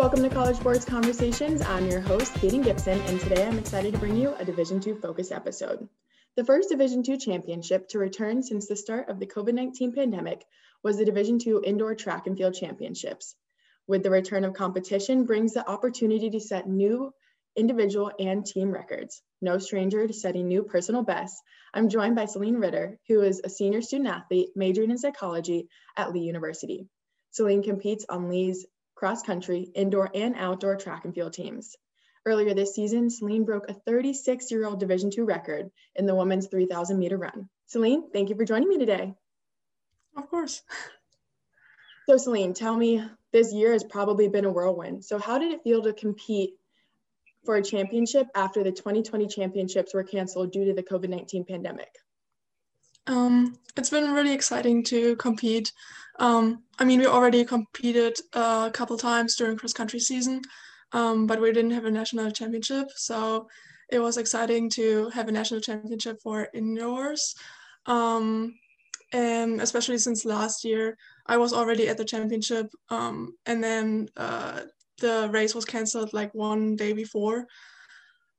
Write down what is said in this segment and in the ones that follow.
Welcome to College Sports Conversations. I'm your host, Kaden Gibson, and today I'm excited to bring you a Division II focus episode. The first Division II championship to return since the start of the COVID 19 pandemic was the Division II Indoor Track and Field Championships. With the return of competition brings the opportunity to set new individual and team records. No stranger to setting new personal bests, I'm joined by Celine Ritter, who is a senior student athlete majoring in psychology at Lee University. Celine competes on Lee's cross country, indoor, and outdoor track and field teams. Earlier this season, Celine broke a 36 year old Division II record in the women's 3,000 meter run. Celine, thank you for joining me today. Of course. So, Celine, tell me this year has probably been a whirlwind. So, how did it feel to compete for a championship after the 2020 championships were canceled due to the COVID 19 pandemic? Um, it's been really exciting to compete. Um, I mean, we already competed a couple times during cross country season, um, but we didn't have a national championship. So it was exciting to have a national championship for indoors. Um, and especially since last year, I was already at the championship, um, and then uh, the race was canceled like one day before.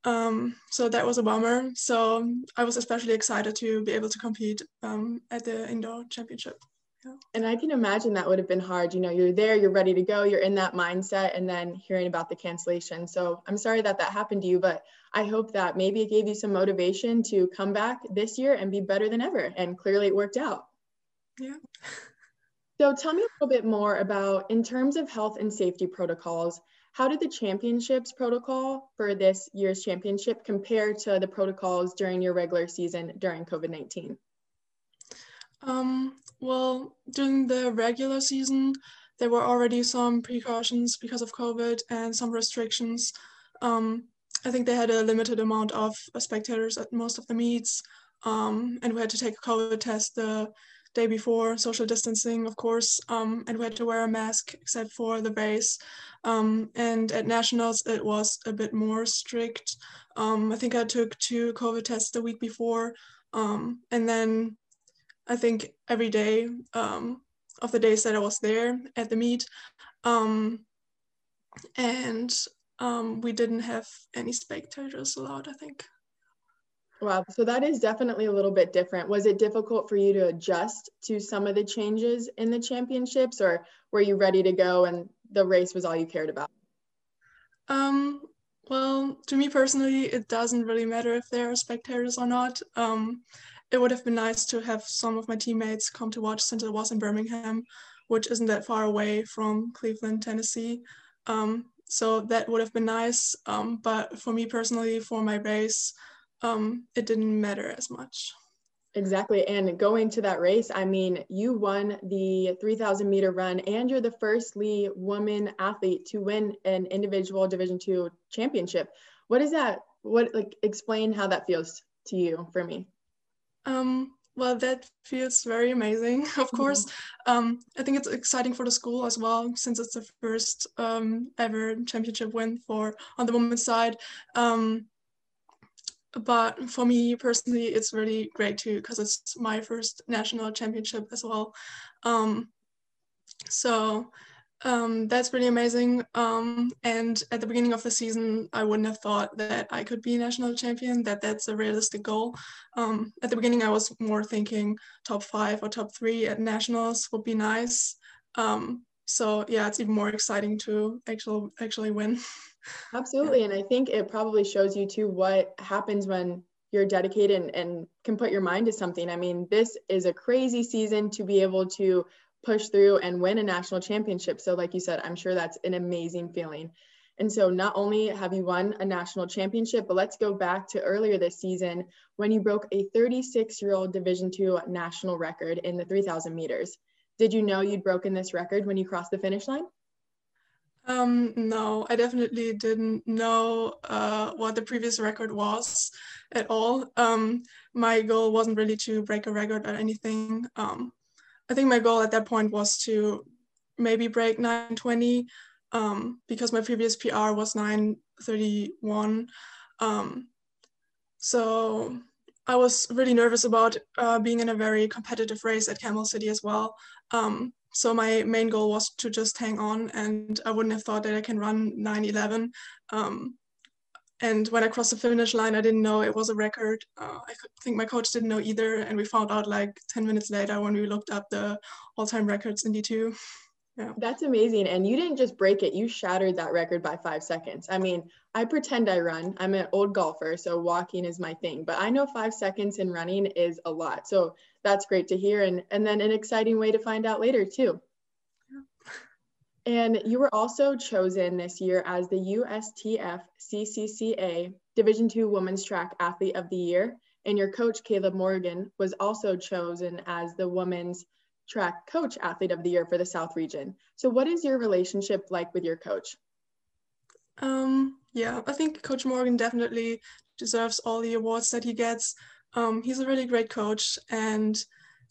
Um, so that was a bummer. So I was especially excited to be able to compete um, at the indoor championship. Yeah. And I can imagine that would have been hard. You know, you're there, you're ready to go, you're in that mindset, and then hearing about the cancellation. So I'm sorry that that happened to you, but I hope that maybe it gave you some motivation to come back this year and be better than ever. And clearly it worked out. Yeah. So tell me a little bit more about, in terms of health and safety protocols, how did the championships protocol for this year's championship compare to the protocols during your regular season during COVID-19? Um, well, during the regular season, there were already some precautions because of COVID and some restrictions. Um, I think they had a limited amount of spectators at most of the meets, um, and we had to take a COVID test the day before, social distancing, of course, um, and we had to wear a mask except for the race. Um, and at nationals, it was a bit more strict. Um, I think I took two COVID tests the week before, um, and then I think every day um, of the days that I was there at the meet, and we didn't have any spectators allowed. I think. Wow, so that is definitely a little bit different. Was it difficult for you to adjust to some of the changes in the championships, or were you ready to go and the race was all you cared about? Um, well, to me personally, it doesn't really matter if there are spectators or not. Um, it would have been nice to have some of my teammates come to watch since it was in Birmingham, which isn't that far away from Cleveland, Tennessee. Um, so that would have been nice. Um, but for me personally, for my race, um, it didn't matter as much. Exactly. And going to that race, I mean, you won the 3,000 meter run and you're the first Lee woman athlete to win an individual Division two championship. What is that? What, like, explain how that feels to you for me. Um, well, that feels very amazing, of mm-hmm. course. Mm-hmm. Um, I think it's exciting for the school as well, since it's the first um, ever championship win for on the women's side. Um, but for me personally, it's really great too because it's my first national championship as well. Um, so um, that's really amazing. Um, and at the beginning of the season, I wouldn't have thought that I could be a national champion, that that's a realistic goal. Um, at the beginning, I was more thinking top five or top three at nationals would be nice. Um, so yeah, it's even more exciting to actually actually win. Absolutely. And I think it probably shows you too what happens when you're dedicated and, and, can put your mind to something. I mean, this is a crazy season to be able to push through and win a national championship. So, like you said, I'm sure that's an amazing feeling. And so, not only have you won a national championship, but let's go back to earlier this season when you broke a 36 year old Division two national record in the 3,000 meters. Did you know you'd broken this record when you crossed the finish line? Um, no, I definitely didn't know uh, what the previous record was at all. Um, my goal wasn't really to break a record or anything. Um, I think my goal at that point was to maybe break 920 um, because my previous PR was 931. Um, so I was really nervous about uh, being in a very competitive race at Camel City as well. Um, so my main goal was to just hang on, and I wouldn't have thought that I can run 9:11. Um, and when I crossed the finish line, I didn't know it was a record. Uh, I think my coach didn't know either, and we found out like 10 minutes later when we looked up the all-time records in D2. Yeah. That's amazing. And you didn't just break it, you shattered that record by five seconds. I mean, I pretend I run. I'm an old golfer, so walking is my thing. But I know five seconds in running is a lot. So that's great to hear. And, and then an exciting way to find out later, too. And you were also chosen this year as the USTF CCCA Division II Women's Track Athlete of the Year. And your coach, Caleb Morgan, was also chosen as the Women's Track Coach Athlete of the Year for the South region. So, what is your relationship like with your coach? Um, yeah, I think Coach Morgan definitely deserves all the awards that he gets. Um, he's a really great coach and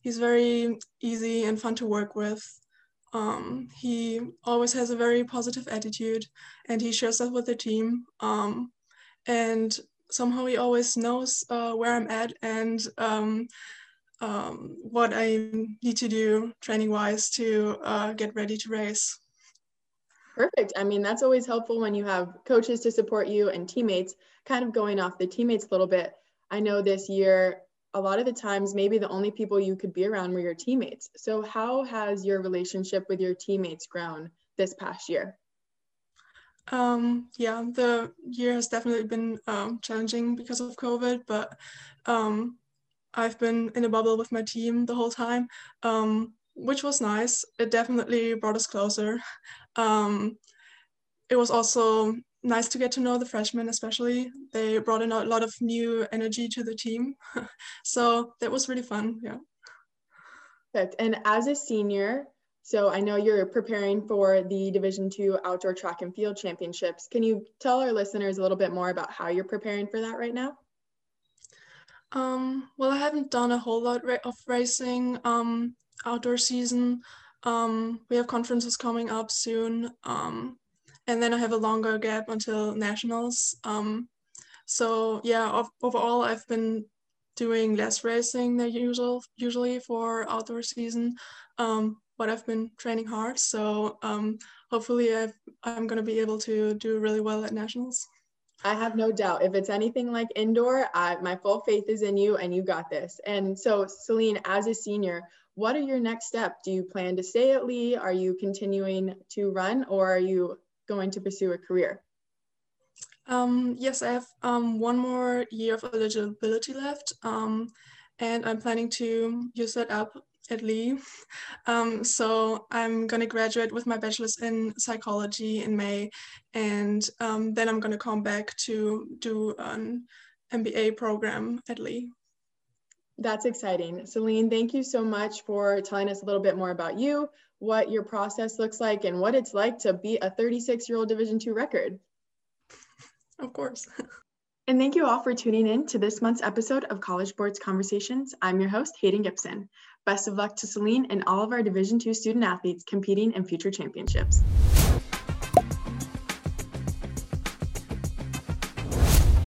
he's very easy and fun to work with. Um, he always has a very positive attitude and he shares that with the team. Um, and somehow he always knows uh, where I'm at and um, um what I need to do training wise to uh, get ready to race. Perfect. I mean, that's always helpful when you have coaches to support you and teammates. Kind of going off the teammates a little bit, I know this year a lot of the times maybe the only people you could be around were your teammates. So how has your relationship with your teammates grown this past year? Um, yeah, the year has definitely been um, challenging because of COVID, but um, I've been in a bubble with my team the whole time, um, which was nice. It definitely brought us closer. Um, it was also nice to get to know the freshmen, especially. They brought in a lot of new energy to the team. so that was really fun. Yeah. Perfect. And as a senior, so I know you're preparing for the Division two Outdoor Track and Field Championships. Can you tell our listeners a little bit more about how you're preparing for that right now? Um, well, I haven't done a whole lot of racing um, outdoor season. Um, we have conferences coming up soon. Um, and then I have a longer gap until nationals. Um, so yeah, overall I've been doing less racing than usual usually for outdoor season, um, but I've been training hard. So um, hopefully i am going to be able to do really well at nationals. I have no doubt. If it's anything like indoor, I, my full faith is in you and you got this. And so, Celine, as a senior, what are your next steps? Do you plan to stay at Lee? Are you continuing to run or are you going to pursue a career? Um, yes, I have um, one more year of eligibility left, um, and I'm planning to use that up at Lee. Um, so I'm going to graduate with my bachelor's in psychology in May, and um, then I'm going to come back to do an MBA program at Lee. That's exciting. Celine, thank you so much for telling us a little bit more about you, what your process looks like, and what it's like to be a 36 year old Division two record. Of course. and thank you all for tuning in to this month's episode of College Sports Conversations. I'm your host, Hayden Gibson. Best of luck to Celine and all of our Division two student athletes competing in future championships.